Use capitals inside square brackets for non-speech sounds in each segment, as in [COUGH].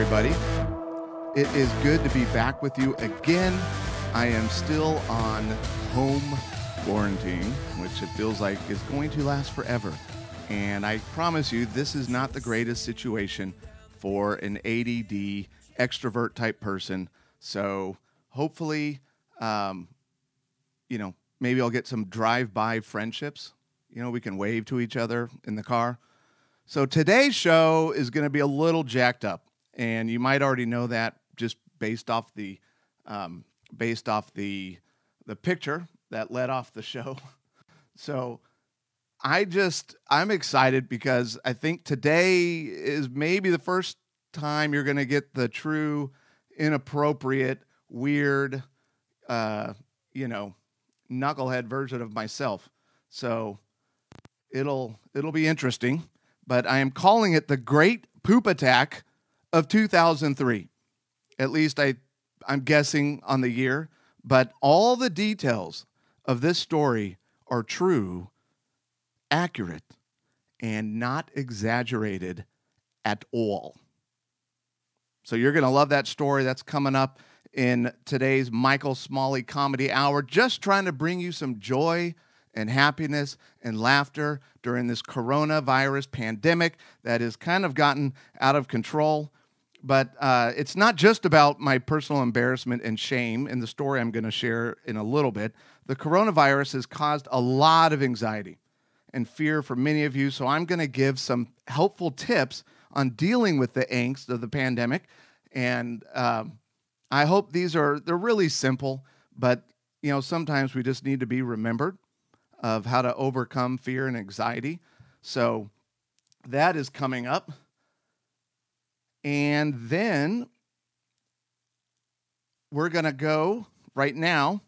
Everybody. It is good to be back with you again. I am still on home quarantine, which it feels like is going to last forever. And I promise you, this is not the greatest situation for an ADD extrovert type person. So hopefully, um, you know, maybe I'll get some drive by friendships. You know, we can wave to each other in the car. So today's show is going to be a little jacked up, and you might already know that just based off the um, based off the the picture that led off the show. [LAUGHS] So I just I'm excited because I think today is maybe the first time you're going to get the true inappropriate, weird, uh, you know, knucklehead version of myself. So it'll it'll be interesting but I am calling it the Great Poop Attack of 2003. At least I, I'm guessing on the year, but all the details of this story are true, accurate, and not exaggerated at all. So you're going to love that story. That's coming up in today's Michael Smalley Comedy Hour. Just trying to bring you some joy and happiness and laughter during this coronavirus pandemic that has kind of gotten out of control. But uh, it's not just about my personal embarrassment and shame in the story I'm going to share in a little bit. The coronavirus has caused a lot of anxiety and fear for many of you. So I'm going to give some helpful tips on dealing with the angst of the pandemic. And um, I hope these are, they're really simple, but you know, sometimes we just need to be remembered of how to overcome fear and anxiety. So that is coming up. And then we're going to go right now,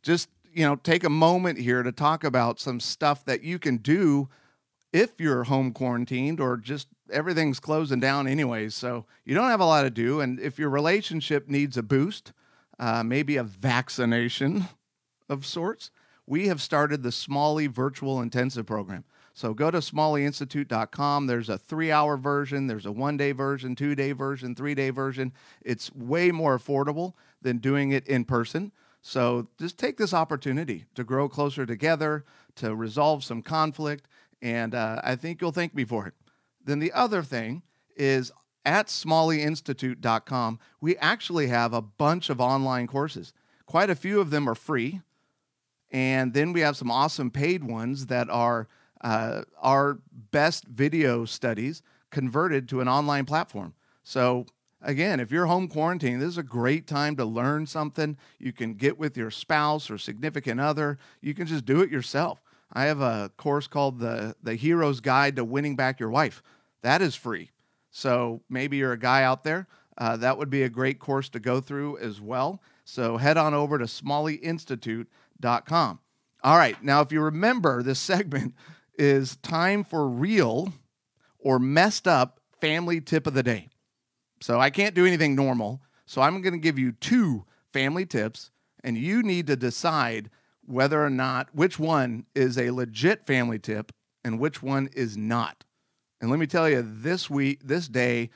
just, you know, take a moment here to talk about some stuff that you can do if you're home quarantined or just everything's closing down anyways. So you don't have a lot to do. And if your relationship needs a boost, uh, maybe a vaccination of sorts, we have started the Smalley Virtual Intensive Program. So go to smalleyinstitute.com. There's a three hour version, there's a one day version, two day version, three day version. It's way more affordable than doing it in person. So just take this opportunity to grow closer together, to resolve some conflict, and uh, I think you'll thank me for it. Then the other thing is at smalleyinstitute.com, we actually have a bunch of online courses. Quite a few of them are free. And then we have some awesome paid ones that are uh, our best video studies converted to an online platform. So, again, if you're home quarantined, this is a great time to learn something. You can get with your spouse or significant other, you can just do it yourself. I have a course called the, the Hero's Guide to Winning Back Your Wife. That is free. So, maybe you're a guy out there. Uh, that would be a great course to go through as well. So, head on over to smalleyinstitute.com. All right, now if you remember, this [LAUGHS] segment is time for real or messed up family tip of the day. So I can't do anything normal. So I'm going to give you two family tips, and you need to decide whether or not which one is a legit family tip and which one is not. And let me tell you, this week, this day,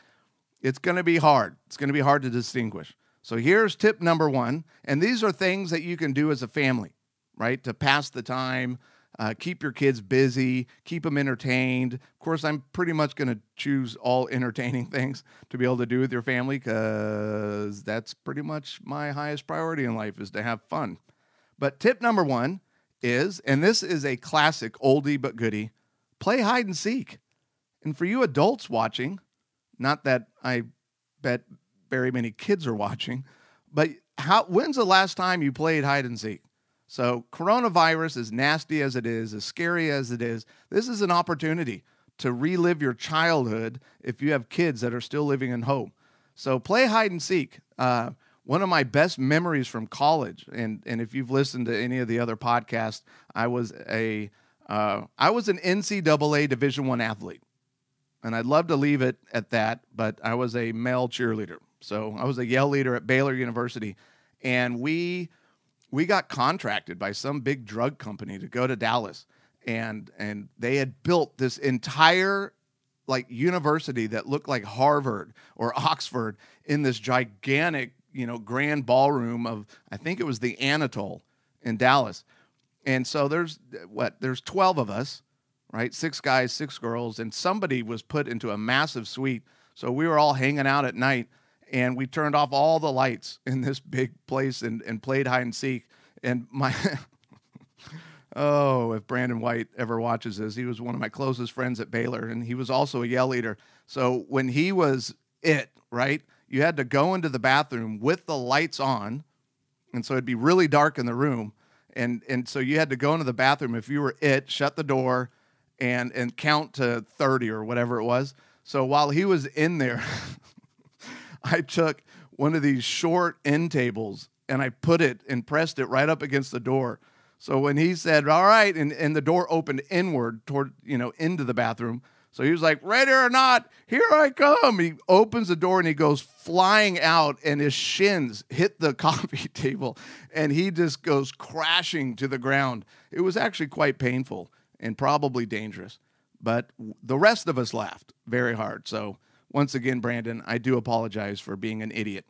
it's going to be hard. It's going to be hard to distinguish. So here's tip number one. And these are things that you can do as a family, right? To pass the time, uh, keep your kids busy, keep them entertained. Of course, I'm pretty much going to choose all [LAUGHS] entertaining things to be able to do with your family because that's pretty much my highest priority in life is to have fun. But tip number one is, and this is a classic oldie but goodie, play hide and seek. And for you adults watching, not that I bet very many kids are watching. But how when's the last time you played hide and seek? So coronavirus, as nasty as it is, as scary as it is, this is an opportunity to relive your childhood if you have kids that are still living in home. So play hide and seek. Uh, one of my best memories from college, and and if you've listened to any of the other podcasts, I was a uh, I was an NCAA Division One athlete, and I'd love to leave it at that. But I was a male cheerleader, so I was a yell leader at Baylor University, and we we got contracted by some big drug company to go to Dallas, and and they had built this entire like university that looked like Harvard or [LAUGHS] Oxford in this gigantic, you know, grand ballroom of I think it was the Anatole in Dallas. And so there's what there's 12 of us, right? Six guys, six girls, and somebody was put into a massive suite. So we were all hanging out at night and we turned off all the lights in this big place and, and played hide and seek. And my [LAUGHS] Oh, if Brandon White ever watches this, he was one of my closest friends at Baylor, and he was also a yell leader. So when he was it, right, you had to go into the bathroom with the lights on, and so it'd be really dark in the room, and and so you had to go into the bathroom if you were it, shut the door, and and count to thirty or whatever it was. So while he was in there, [LAUGHS] I took one of these short end tables and I put it and pressed it right up against the door so when he said, "All right," and, and the door opened inward toward you know into the bathroom. So he was like, "Ready or not, here I come." He opens the door and he goes flying out, and his shins hit the [LAUGHS] coffee table, and he just goes crashing to the ground. It was actually quite painful and probably dangerous, but the rest of us laughed very hard. So once again, Brandon, I do apologize for being an idiot.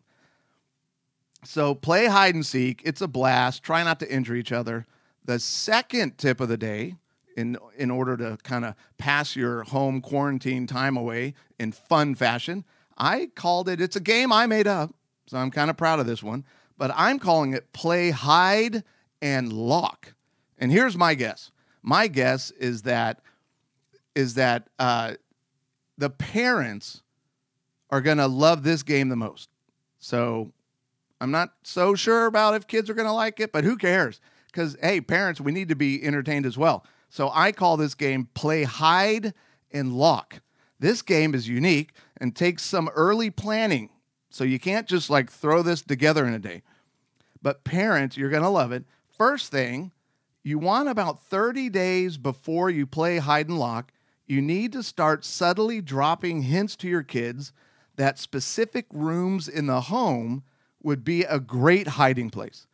So play hide and seek. It's a blast. Try not to injure each other. The second tip of the day, in in order to kind of pass your home quarantine time away in fun fashion, I called it. It's a game I made up, so I'm kind of proud of this one. But I'm calling it play hide and lock. And here's my guess. My guess is that is that uh, the parents are going to love this game the most. So I'm not so sure about if kids are going to like it, but who cares? because hey, parents, we need to be entertained as well. So I call this game play hide and lock. This game is unique and takes some early planning. So you can't just like throw this together in a day. But parents, you're going to love it. First thing, you want about 30 days before you play hide and lock, you need to start subtly dropping hints to your kids that specific rooms in the home would be a great hiding place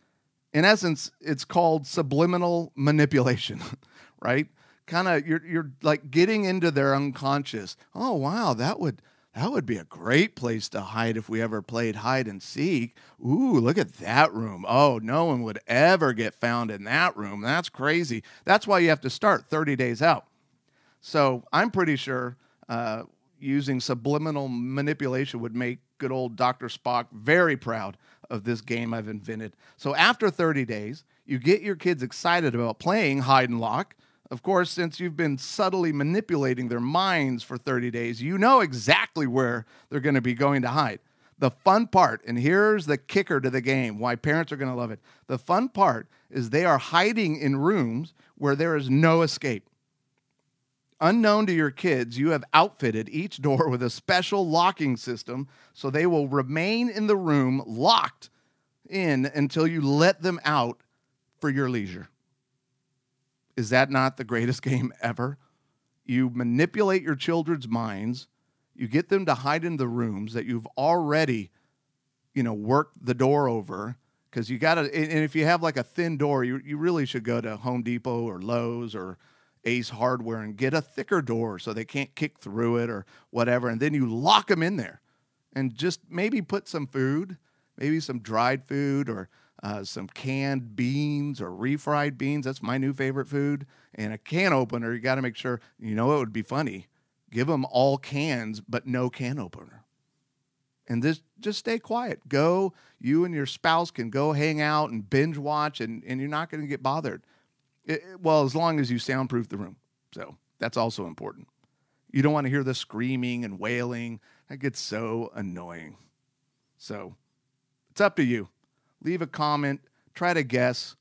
in essence, it's called subliminal manipulation, [LAUGHS] right? Kind of you're you're like getting into their unconscious. Oh wow, that would that would be a great place to hide if we ever played hide and seek. Ooh, look at that room. Oh, no one would ever get found in that room. That's crazy. That's why you have to start 30 days out. So I'm pretty sure uh, using subliminal manipulation would make good old Dr. Spock very proud of this game I've invented. So after 30 days, you get your kids excited about playing hide and lock. Of course, since you've been subtly manipulating their minds for 30 days, you know exactly where they're going to be going to hide. The fun part, and here's the kicker to the game why parents are going to love it. The fun part is they are hiding in rooms where there is no escape. Unknown to your kids, you have outfitted each door with a special locking system so they will remain in the room locked in until you let them out for your leisure. Is that not the greatest [LAUGHS] game ever? You manipulate your children's minds, you get them to hide in the rooms that you've already, you know, worked the door over because you got to and if you have like a thin door you, you really should go to home depot or lowes or Ace Hardware and get a thicker door so they can't kick through it or whatever. And then you lock them in there and just maybe put some food, maybe some dried food or uh, some canned beans or refried beans. That's my new favorite food. And a can opener, you got to make sure, you know, it would be funny. Give them all cans, but no can opener. And this, just stay quiet. Go, you and your spouse can go hang out and binge watch, and, and you're not going to get bothered. It, well, as long as you soundproof the room. So that's also important. You don't want to hear the screaming and wailing. That gets so annoying. So it's up to you. Leave a comment. Try to guess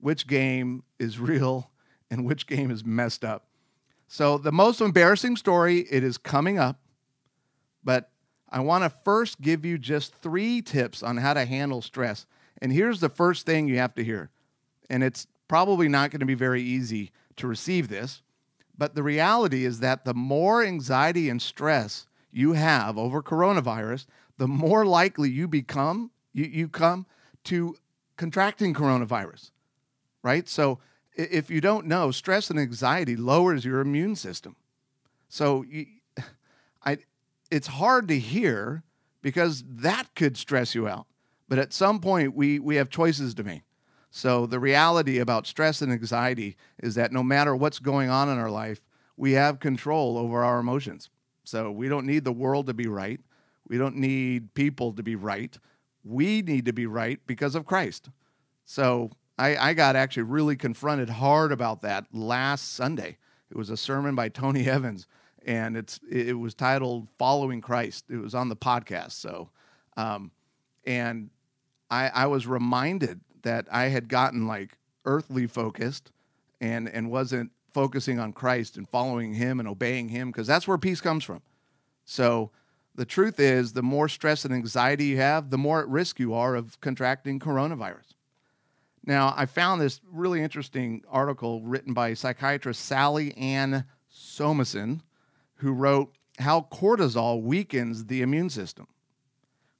which game is [LAUGHS] real and which game is messed up. So the most embarrassing story, it is coming up, but I want to first give you just three tips on how to handle stress. And here's the first thing you have to hear. And it's probably not going to be very easy to receive this. But the reality is that the more anxiety and stress you have over coronavirus, the more likely you become, you, you come to contracting coronavirus, right? So if you don't know, stress and anxiety lowers your immune system. So you, I it's hard to hear because that could stress you out. But at some point we we have choices to make. So the reality about stress and anxiety is that no matter what's going on in our life, we have control over our emotions. So we don't need the world to be right. We don't need people to be right. We need to be right because of Christ. So I, I got actually really confronted hard about that last Sunday. It was a sermon by Tony [LAUGHS] Evans, and it's it was titled "Following Christ." It was on the podcast. So, um, and I, I was reminded that I had gotten like earthly focused, and and wasn't focusing on Christ and following Him and obeying Him because that's where peace comes from. So. The truth is, the more stress and anxiety you have, the more at risk you are of contracting coronavirus. Now, I found this really interesting article written by psychiatrist Sally Ann Somason, who wrote How Cortisol Weakens the Immune System.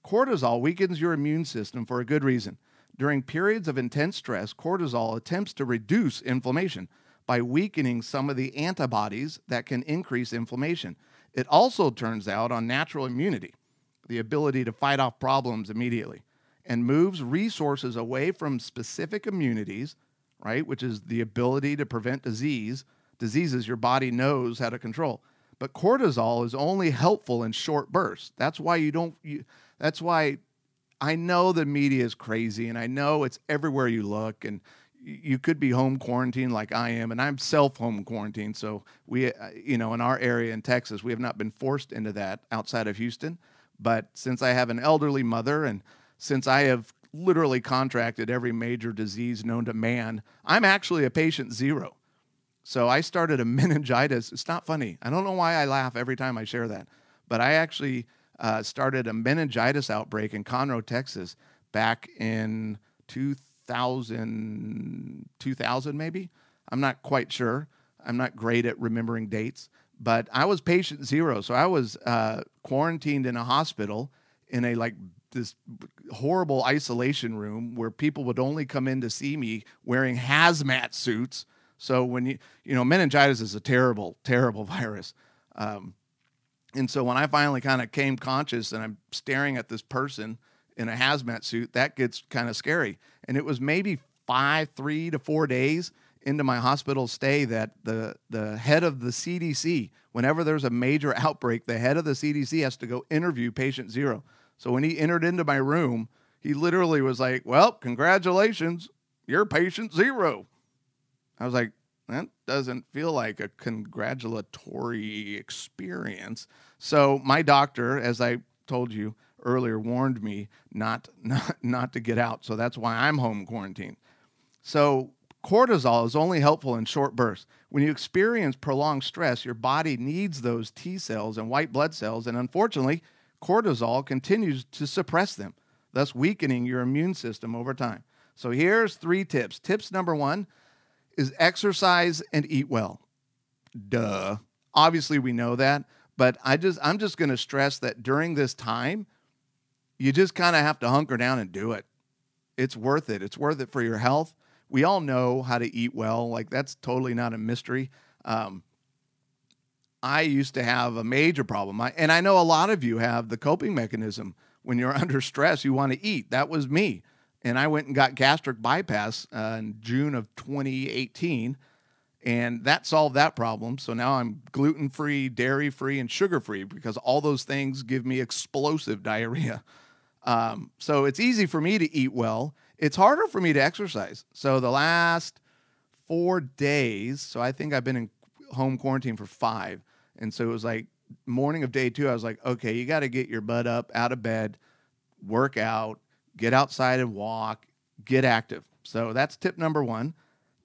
Cortisol weakens your immune system for a good reason. During periods of intense stress, cortisol attempts to reduce inflammation by weakening some of the antibodies that can increase inflammation. It also turns out on natural immunity, the ability to fight off problems immediately and moves resources away from specific immunities, right, which is the ability to prevent disease, diseases your body knows how to control. But cortisol is only helpful in short bursts. That's why you don't you, that's why I know the media is crazy and I know it's everywhere you look and you could be home quarantined like I am, and I'm self home quarantined. So we, uh, you know, in our area in Texas, we have not been forced into that outside of Houston. But since I have an elderly mother and since I have literally contracted every major disease known to man, I'm actually a patient zero. So I started a [LAUGHS] meningitis. It's not funny. I don't know why I laugh every time I share that, but I actually uh, started a meningitis outbreak in Conroe, Texas, back in 2000, 2000 maybe. I'm not quite sure. I'm not great at remembering dates, but I was patient zero. So I was uh, quarantined in a hospital in a like this horrible isolation room where people would only come in to see me wearing hazmat suits. So when you you know meningitis is a terrible terrible [LAUGHS] virus, um, and so when I finally kind of came conscious and I'm staring at this person in a hazmat suit, that gets kind of scary. And it was maybe five, three to four days into my hospital stay that the the head of the CDC, whenever there's a major [LAUGHS] outbreak, the head of the CDC has to go interview patient zero. So when he entered into my room, he literally was like, Well, congratulations, you're patient zero. I was like, That doesn't feel like a congratulatory experience. So my doctor, as I told you earlier, warned me not, [LAUGHS] not, not to get out. So that's why I'm home quarantined. So cortisol is only helpful in short bursts. When you experience prolonged stress, your body needs those T cells and white blood cells. And unfortunately, cortisol continues to suppress them, thus weakening your immune system over time. So here's three tips. Tips number one is exercise and eat well. Duh. Obviously, we know that, but I just I'm just going to stress that during this time, you just kind of have to hunker down and do it. It's worth it. It's worth it for your health. We all know how to eat well. Like that's totally not a mystery. Um, I used to have a major problem. I, and I know a lot of you have the coping mechanism when you're [LAUGHS] under stress, you want to eat. That was me. And I went and got gastric bypass uh, in June of 2018, and that solved that problem. So now I'm gluten free, dairy free, and sugar free because all those things give me explosive diarrhea. Um, so it's easy for me to eat well. It's harder for me to exercise. So the last four days, so I think I've been in home quarantine for five. And so it was like morning of day two, I was like, okay, you got to get your butt up out of bed, work out, get outside and walk, get active. So that's tip number one.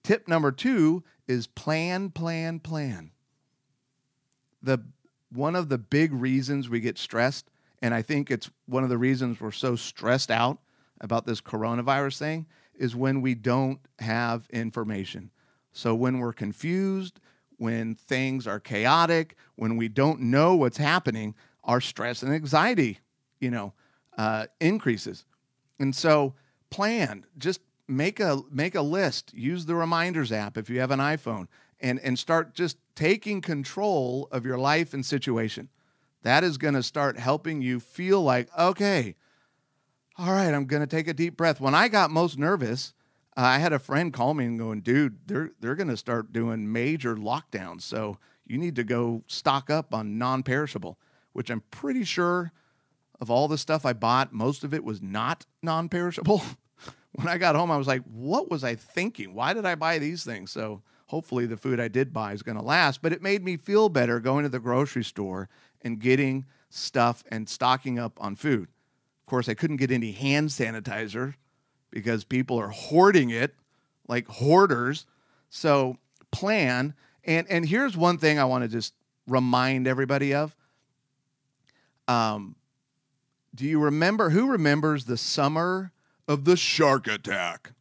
Tip number two is plan, plan, plan. The one of the big reasons we get stressed, and I think it's one of the reasons we're so stressed out about this coronavirus thing, is when we don't have information. So when we're confused, when things are chaotic, when we don't know what's happening, our stress and anxiety, you know, uh, increases. And so plan, just make a make a list. Use the reminders app if you have an iPhone, and and start just taking control of your life and situation. That is going to start helping you feel like, okay, all right, I'm going to take a deep breath. When I got most nervous, uh, I had a friend call me and going, dude, they're they're going to start doing major lockdowns, so you need to go stock up on non-perishable, which I'm pretty sure of all the stuff I bought, most of it was not non-perishable. [LAUGHS] when I got home, I was like, what was I thinking? Why did I buy these things? So hopefully the food I did buy is going to last, but it made me feel better going to the grocery store and getting stuff and stocking up on food. Of course, I couldn't get any hand sanitizer because people are hoarding it like hoarders. So plan. And and here's one thing I want to just remind everybody of. Um, do you remember who remembers the summer of the shark attack?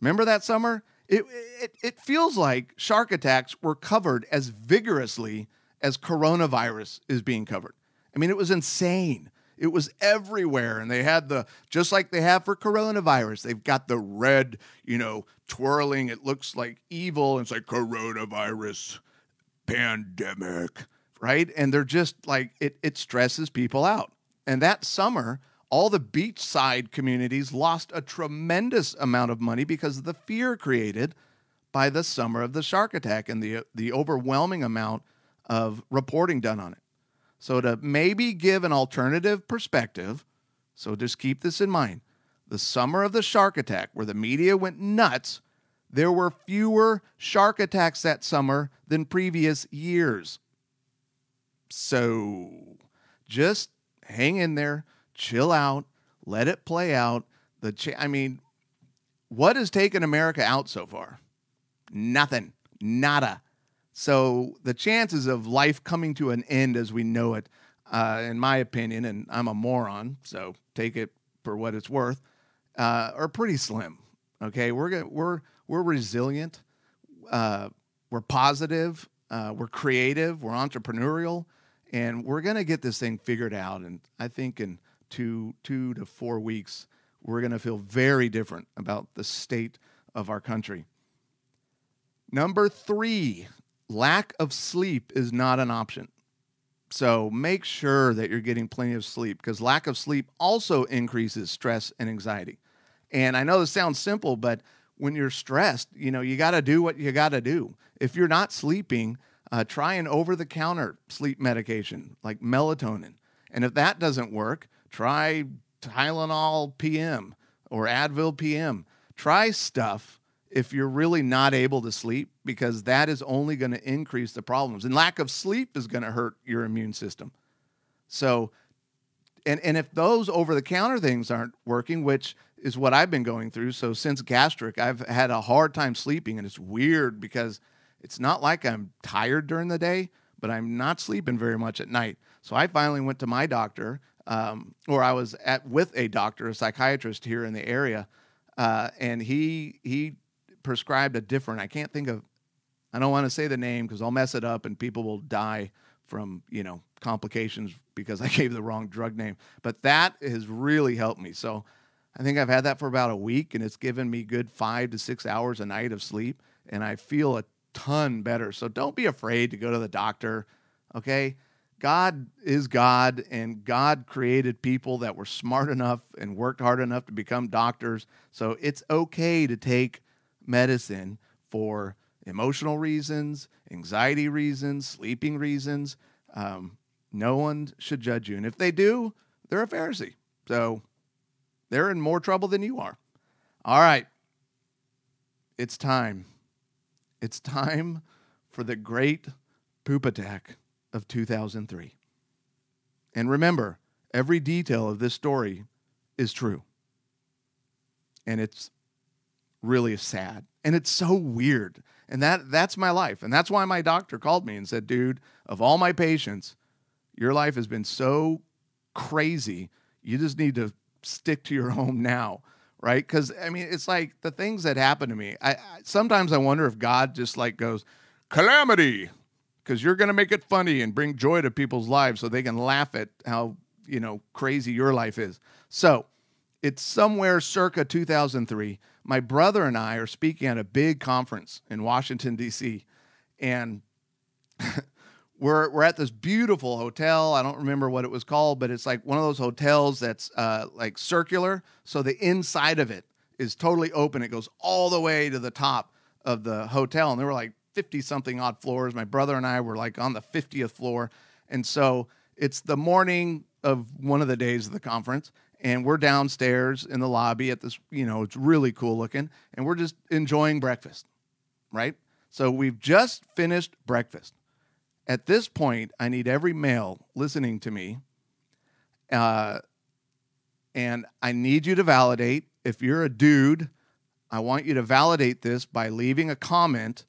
Remember that summer? It, it, it feels like shark attacks were covered as vigorously as coronavirus is being covered. I mean, it was insane. It was everywhere. And they had the, just like they have for coronavirus, they've got the red, you know, twirling. It looks like evil. It's like coronavirus pandemic, right? And they're just like, it, it stresses people out. And that summer, all the beachside communities lost a tremendous amount of money because of the fear created by the summer of the shark attack and the, the overwhelming amount of reporting done on it. So, to maybe give an alternative perspective, so just keep this in mind the summer of the shark attack, where the media went nuts, there were fewer shark attacks that summer than previous years. So, just hang in there, chill out, let it play out. The cha- I mean, what has taken America out so far? Nothing. Nada. So the chances of life coming to an end as we know it, uh, in my opinion, and I'm a moron, so take it for what it's worth, uh, are pretty slim. Okay, we're gonna, we're we're resilient, uh, we're positive, uh, we're creative, we're entrepreneurial, and we're gonna get this thing figured out. And I think in two two to four weeks, we're gonna feel very different about the state of our country. Number three, lack of sleep is not an option. So make sure that you're getting plenty of sleep because lack of sleep also increases stress and anxiety. And I know this sounds simple, but when you're stressed, you know, you got to do what you got to do. If you're not sleeping, uh, try an over the counter sleep medication like melatonin. And if that doesn't work, try Tylenol PM or Advil PM. Try stuff if you're really not able to sleep because that is only going to increase the problems and lack of sleep is going to hurt your immune system so and and if those over the counter things aren't working which is what I've been going through so since gastric I've had a hard time sleeping and it's weird because it's not like I'm tired during the day but I'm not sleeping very much at night so I finally went to my doctor um, or I was at with a doctor a psychiatrist here in the area uh, and he he prescribed a different. I can't think of. I don't want to say the name because I'll mess it up and people will die from you know complications because [LAUGHS] I gave the wrong drug name. But that has really helped me. So I think I've had that for about a week and it's given me good five to six hours a night of sleep, and I feel a ton better. So don't be afraid to go to the doctor. Okay. God is God, and God created people that were smart enough and worked hard enough to become doctors. So it's okay to take medicine for emotional reasons, anxiety reasons, sleeping reasons. Um, no one should judge you. And if they do, they're a Pharisee. So they're in more trouble than you are. All right. It's time. It's time for the great poop attack of 2003. And remember, every detail of this story is true. And it's really sad. And it's so weird. And that that's my life. And that's why my doctor called me and said, "Dude, of all my patients, your life has been so crazy. You just need to stick to your [LAUGHS] home now." Right? Cuz I mean, it's like the things that happen to me. I, I sometimes I wonder if God just like goes, "Calamity." Cuz you're going to make it funny and bring joy to people's lives so they can laugh at how, you know, crazy your life is. So, it's somewhere circa 2003 my brother and I are speaking at a big conference in Washington, D.C., and [LAUGHS] we're we're at this beautiful hotel. I don't remember what it was called, but it's like one of those hotels that's uh, like circular. So the inside of it is totally open. It goes all the way to the top of the hotel, and there were like fifty something odd floors. My brother and I were like on the fiftieth floor, and so it's the morning of one of the days of the conference, and we're downstairs in the lobby at this. You know, it's really cool looking, and we're just enjoying breakfast, right? So we've just finished breakfast at this point, I need every male listening to me. Uh, and I need you to validate. If you're a dude, I want you to validate this by leaving a comment,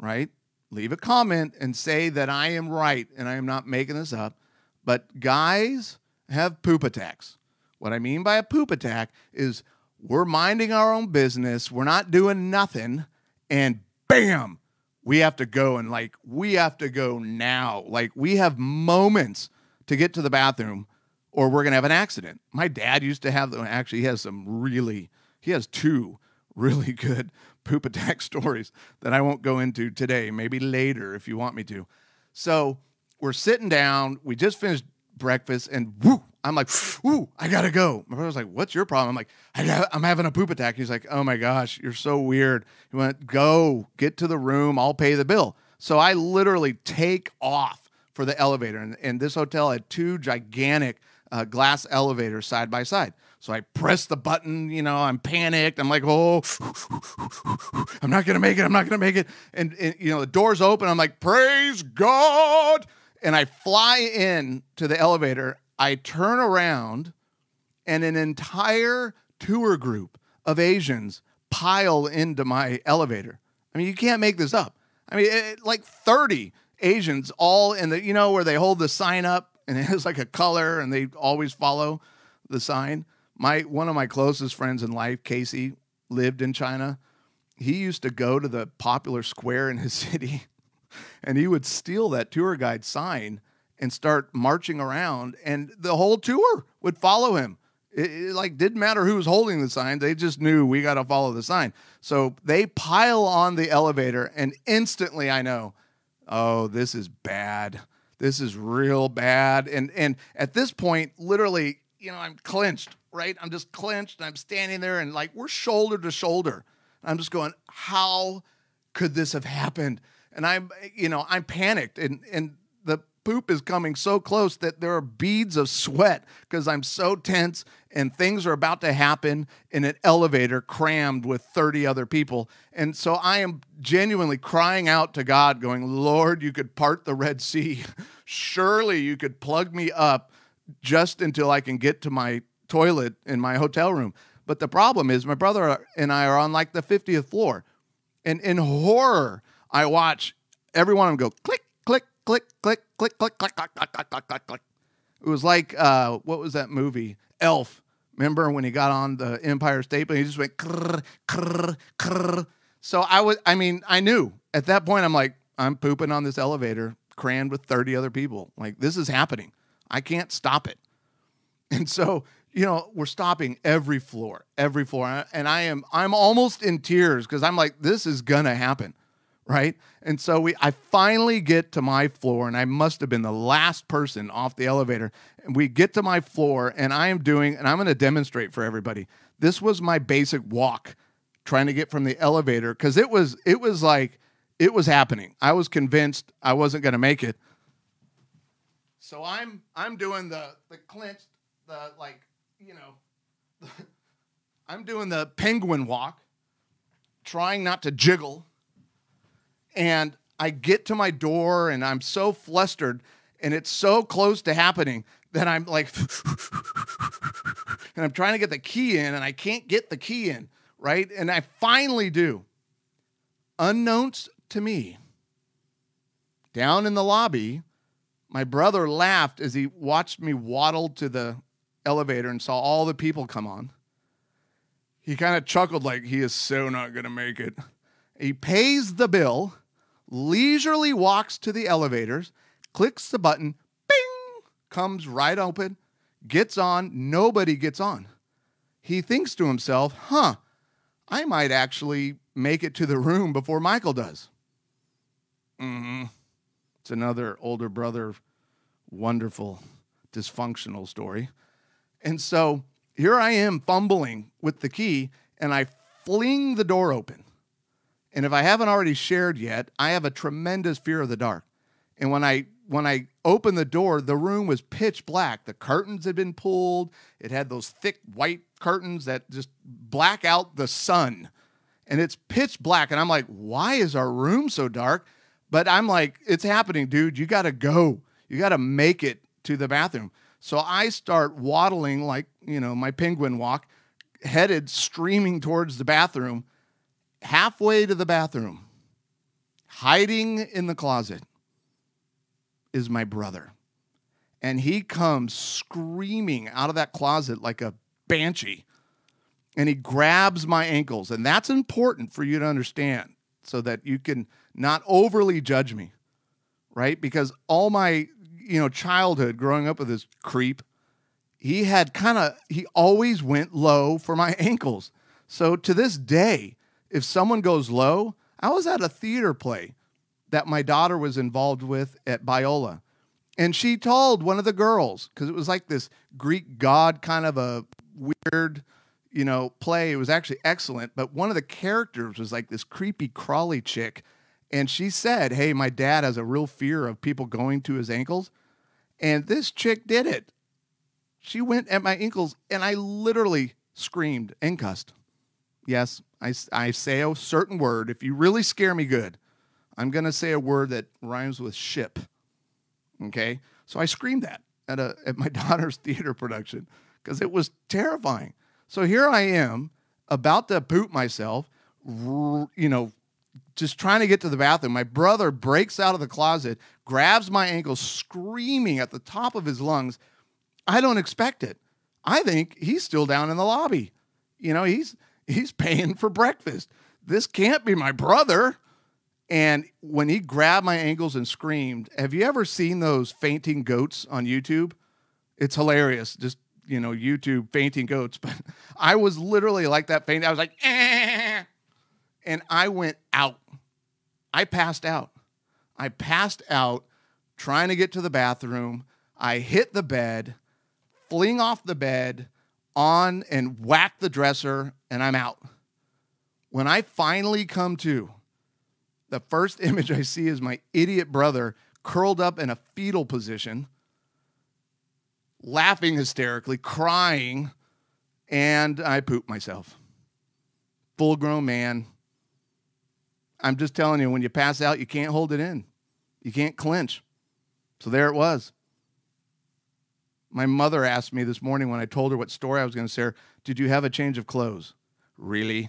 right? Leave a comment and say that I am right and I am not making this up. But guys have poop attacks. What I mean by a poop attack is we're minding our own business, we're not doing nothing, and bam, we have to go and like we have to go now. Like we have moments to get to the bathroom or we're going to have an accident. My dad used to have them. actually he has some really he has two [LAUGHS] really good poop attack [LAUGHS] stories that I won't go into today, maybe later if you want me to. So, we're sitting down, we just finished breakfast and whoo, I'm like, ooh, I gotta go. My brother's like, what's your problem? I'm like, I got, I'm having a poop attack. He's like, oh my gosh, you're so weird. He went, go, get to the room, I'll pay the bill. So I literally take off for the elevator. And, and this hotel had two gigantic uh, glass elevators side by side. So I press the button, you know, I'm panicked. I'm like, oh, I'm not gonna make it. I'm not gonna make it. And, and you know, the door's open. I'm like, praise God. And I fly in to the elevator I turn around and an entire tour group of Asians pile into my elevator. I mean, you can't make this up. I mean, it, like 30 Asians all in the, you know, where they hold the sign up and [LAUGHS] it has like a color and they always follow the sign. My one of my closest friends in life, Casey, lived in China. He used to go to the popular square in his [LAUGHS] city and he would steal that tour guide sign and start marching around, and the whole tour would follow him. It, it, like didn't matter who was holding the sign; they just knew we got to follow the sign. So they pile on the elevator, and instantly I know, oh, this is bad. This is real bad. And and at this point, literally, you know, I'm clenched, right? I'm just clenched. And I'm standing there, and like we're shoulder to shoulder. I'm just going, how could this have happened? And I'm, you know, I'm panicked, and and the poop is coming so close that there are beads of sweat because I'm so tense and things are about to happen in an elevator crammed with 30 other people. And so I am genuinely crying out to God, going, Lord, you could part the Red Sea. [LAUGHS] Surely you could plug me up just until I can get to my toilet in my hotel room. But the problem is, my brother and I are on like the 50th floor. And in horror, I watch every one of them go click, click, click, click, click, click, click, click, click, click, click, click. It was like uh, what was that movie? Elf. Remember when he got on the Empire State Building? He just went krr, krr, krr. So I was, I mean, I knew at that point. I'm like, I'm pooping on this elevator, crammed with 30 other people. Like this is happening. I can't stop it. And so you know, we're stopping every floor, every floor, and I am, I'm almost in tears because I'm like, this is gonna happen right? And so we I finally get to my floor and I must have been the last person off the elevator. And we get to my floor and I am doing and I'm going to demonstrate for everybody. This was my basic walk trying to get from the elevator cuz it was it was like it was happening. I was convinced I wasn't going to make it. So I'm I'm doing the the clenched the like, you know, [LAUGHS] I'm doing the penguin walk trying not to jiggle and I get to my door and I'm so flustered and it's so close to happening that I'm like, [LAUGHS] and I'm trying to get the key in and I can't get the key in, right? And I finally do. Unknowns to me, down in the lobby, my brother laughed as he watched me waddle to the elevator and saw all the people come on. He kind of chuckled like he is so not going to make it. He pays the bill leisurely walks to the elevators, clicks the button, bing, comes right open, gets on, nobody gets on. He thinks to himself, huh, I might actually make it to the room before Michael does. Mm-hmm. It's another older brother, wonderful, dysfunctional story. And so here I am fumbling with the key, and I fling the door open. And if I haven't already shared yet, I have a tremendous fear of the dark. And when I when I opened the door, the room was pitch black. The curtains had been pulled. It had those thick white curtains that just black out the sun. And it's pitch black. And I'm like, why is our room so dark? But I'm like, it's happening, dude. You got to go. You got to make it to the bathroom. So I start waddling like, you know, my penguin walk, headed streaming towards the bathroom. Halfway to the bathroom, hiding in the closet, is my brother. And he comes screaming out of that closet like a banshee. And he grabs my ankles. And that's important for you to understand so that you can not overly judge me, right? Because all my, you know, childhood growing up with this creep, he had kind of, he always went low for my [LAUGHS] ankles. So to this day, if someone goes low, I was at a theater play that my daughter was involved with at Biola. And she told one of the girls, because it was like this Greek god kind of a weird, you know, play. It was actually excellent. But one of the characters was like this creepy, crawly chick. And she said, Hey, my dad has a real fear of people going to his ankles. And this chick did it. She went at my ankles, and I literally screamed and cussed. Yes, I, I say a certain word. If you really scare me good, I'm going to say a word that rhymes with ship. Okay. So I screamed that at, a, at my [LAUGHS] daughter's theater production because it was terrifying. So here I am about to poop myself, you know, just trying to get to the bathroom. My brother breaks out of the closet, grabs my ankle, screaming at the top of his lungs. I don't expect it. I think he's still down in the lobby. You know, he's he's paying for breakfast. This can't be my brother. And when he grabbed my ankles and screamed, have you ever seen those fainting goats on YouTube? It's hilarious. Just, you know, YouTube fainting goats. [LAUGHS] But I was literally like that faint. I was like, eh. and I went out. I passed out. I passed out trying to get to the bathroom. I hit the bed, fling off the bed, on and whack the dresser, and I'm out. When I finally come to, the first [LAUGHS] image I see is my idiot brother curled up in a fetal position, laughing hysterically, crying, and I poop myself. Full grown man. I'm just telling you, when you pass out, you can't hold it in, you can't clench. So there it was. My mother asked me this morning when I told her what story I was going to share, Did you have a change of clothes? Really?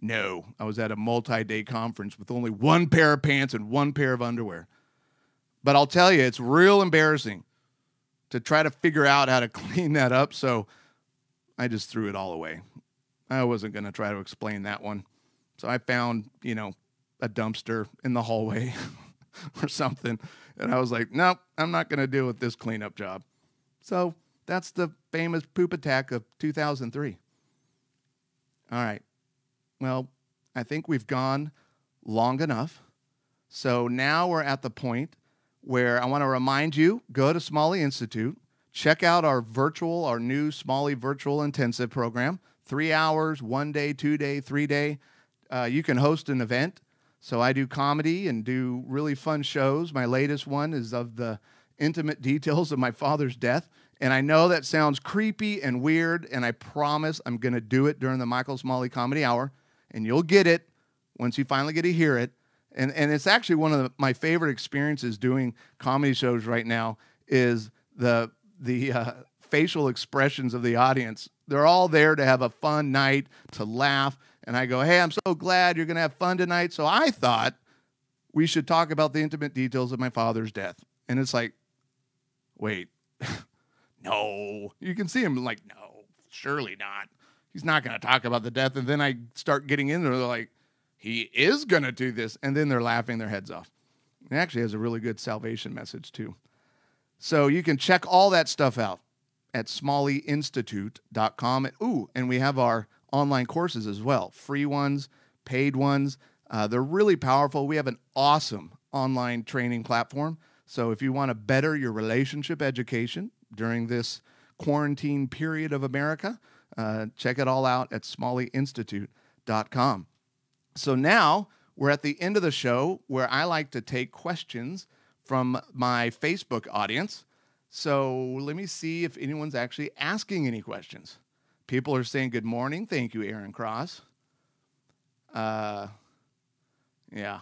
No, I was at a multi day conference with only one pair of pants and one pair of underwear. But I'll tell you, it's real embarrassing to try to figure out how to [LAUGHS] clean that up. So I just threw it all away. I wasn't going to try to explain that one. So I found, you know, a dumpster in the hallway [LAUGHS] or something. And I was like, nope, I'm not going to deal with this cleanup job. So that's the famous poop attack of 2003. All right. Well, I think we've gone long enough. So now we're at the point where I want to remind you go to Smalley Institute, check out our virtual, our new Smalley virtual intensive program three hours, one day, two day, three day. Uh, you can host an event. So I do comedy and do really fun shows. My latest one is of the intimate details of my father's death. And I know that sounds creepy and weird, and I promise I'm going to do it during the Michael Smalley Comedy Hour and you'll get it once you finally get to hear it. And and it's actually one of the, my favorite experiences doing comedy shows right now is the the uh, facial expressions of the audience. They're all there to have a fun night, to laugh. And I go, hey, I'm so glad you're going to have fun tonight. So I thought we should talk about the intimate details of my father's death. And it's like, wait, [LAUGHS] no. You can see him like, no, surely not he's not going to talk about the death. And then I start getting into it, like, he is going to do this. And then they're laughing their heads off. It actually has a really good salvation message, too. So you can check all that stuff out at smalleyinstitute.com. Ooh, and we have our online courses as well free ones, paid ones. Uh, they're really powerful. We have an awesome, online training platform. So if you want to better your relationship education during this quarantine period of America, uh, check it all out at smalleyinstitute.com. So now we're at the end of the show where I like to take questions from my Facebook audience. So let me see if anyone's actually asking any questions. People are saying good morning. Thank you, Aaron Cross. Uh, yeah.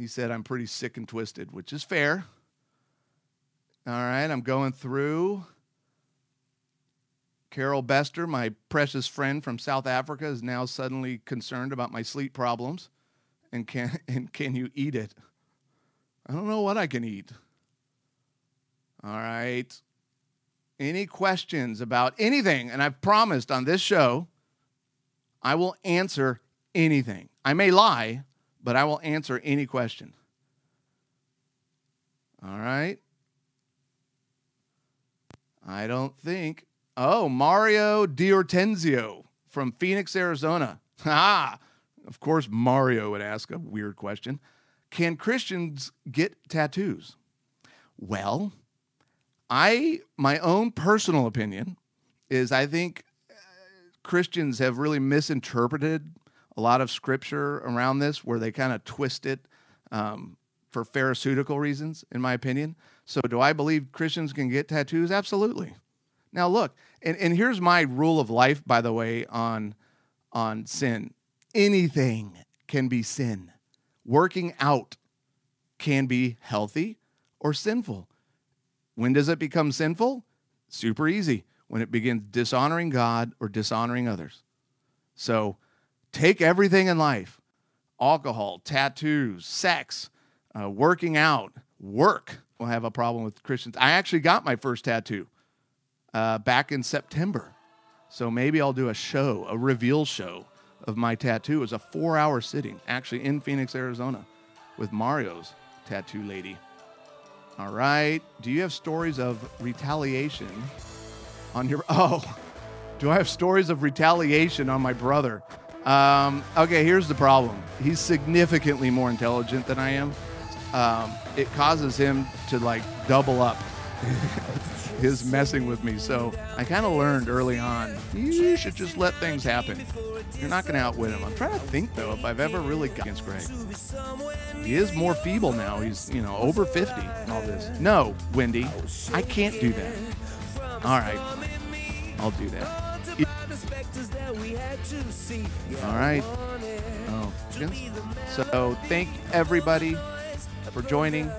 He said, I'm pretty sick and twisted, which is fair. All right, I'm going through. Carol Bester, my precious friend from South Africa, is now suddenly concerned about my sleep problems. And can, [LAUGHS] and can you eat it? I don't know what I can eat. All right. Any questions about anything? And I've promised on this show, I will answer anything. I may lie, but I will answer any question. All right. I don't think. Oh, Mario Diortenzio from Phoenix, Arizona. [LAUGHS] Ah, of course, Mario would ask a weird question. Can Christians get tattoos? Well, I my own personal opinion is I think uh, Christians have really misinterpreted a lot of scripture around this, where they kind of twist it um, for pharisaical reasons, in my opinion. So, do I believe Christians can get tattoos? Absolutely. Now, look, and, and here's my rule of life, by the way, on on sin. Anything can be sin. Working out can be healthy or sinful. When does it become sinful? Super easy. When it begins dishonoring God or dishonoring others. So take everything in life alcohol, tattoos, sex, uh, working out, work will have a problem with Christians. I actually got my first tattoo uh, back in September. So maybe I'll do a show, a reveal show of my tattoo. It was a four hour sitting, actually in Phoenix, Arizona, with Mario's tattoo lady. All right. Do you have stories of retaliation on your. [LAUGHS] Oh, do I have stories of retaliation on my brother? Um, okay, here's the problem. He's significantly more intelligent than I am. Um, it causes him to like double up [LAUGHS] his messing with me. So I kind of learned early on you should just let things happen. You're not going to outwit him. I'm trying to think though if I've ever really got against Greg. He is more feeble now. He's you know over 50 and all this. No, Wendy, I can't do that. All right, I'll do that. All right. Oh, so thank everybody for joining.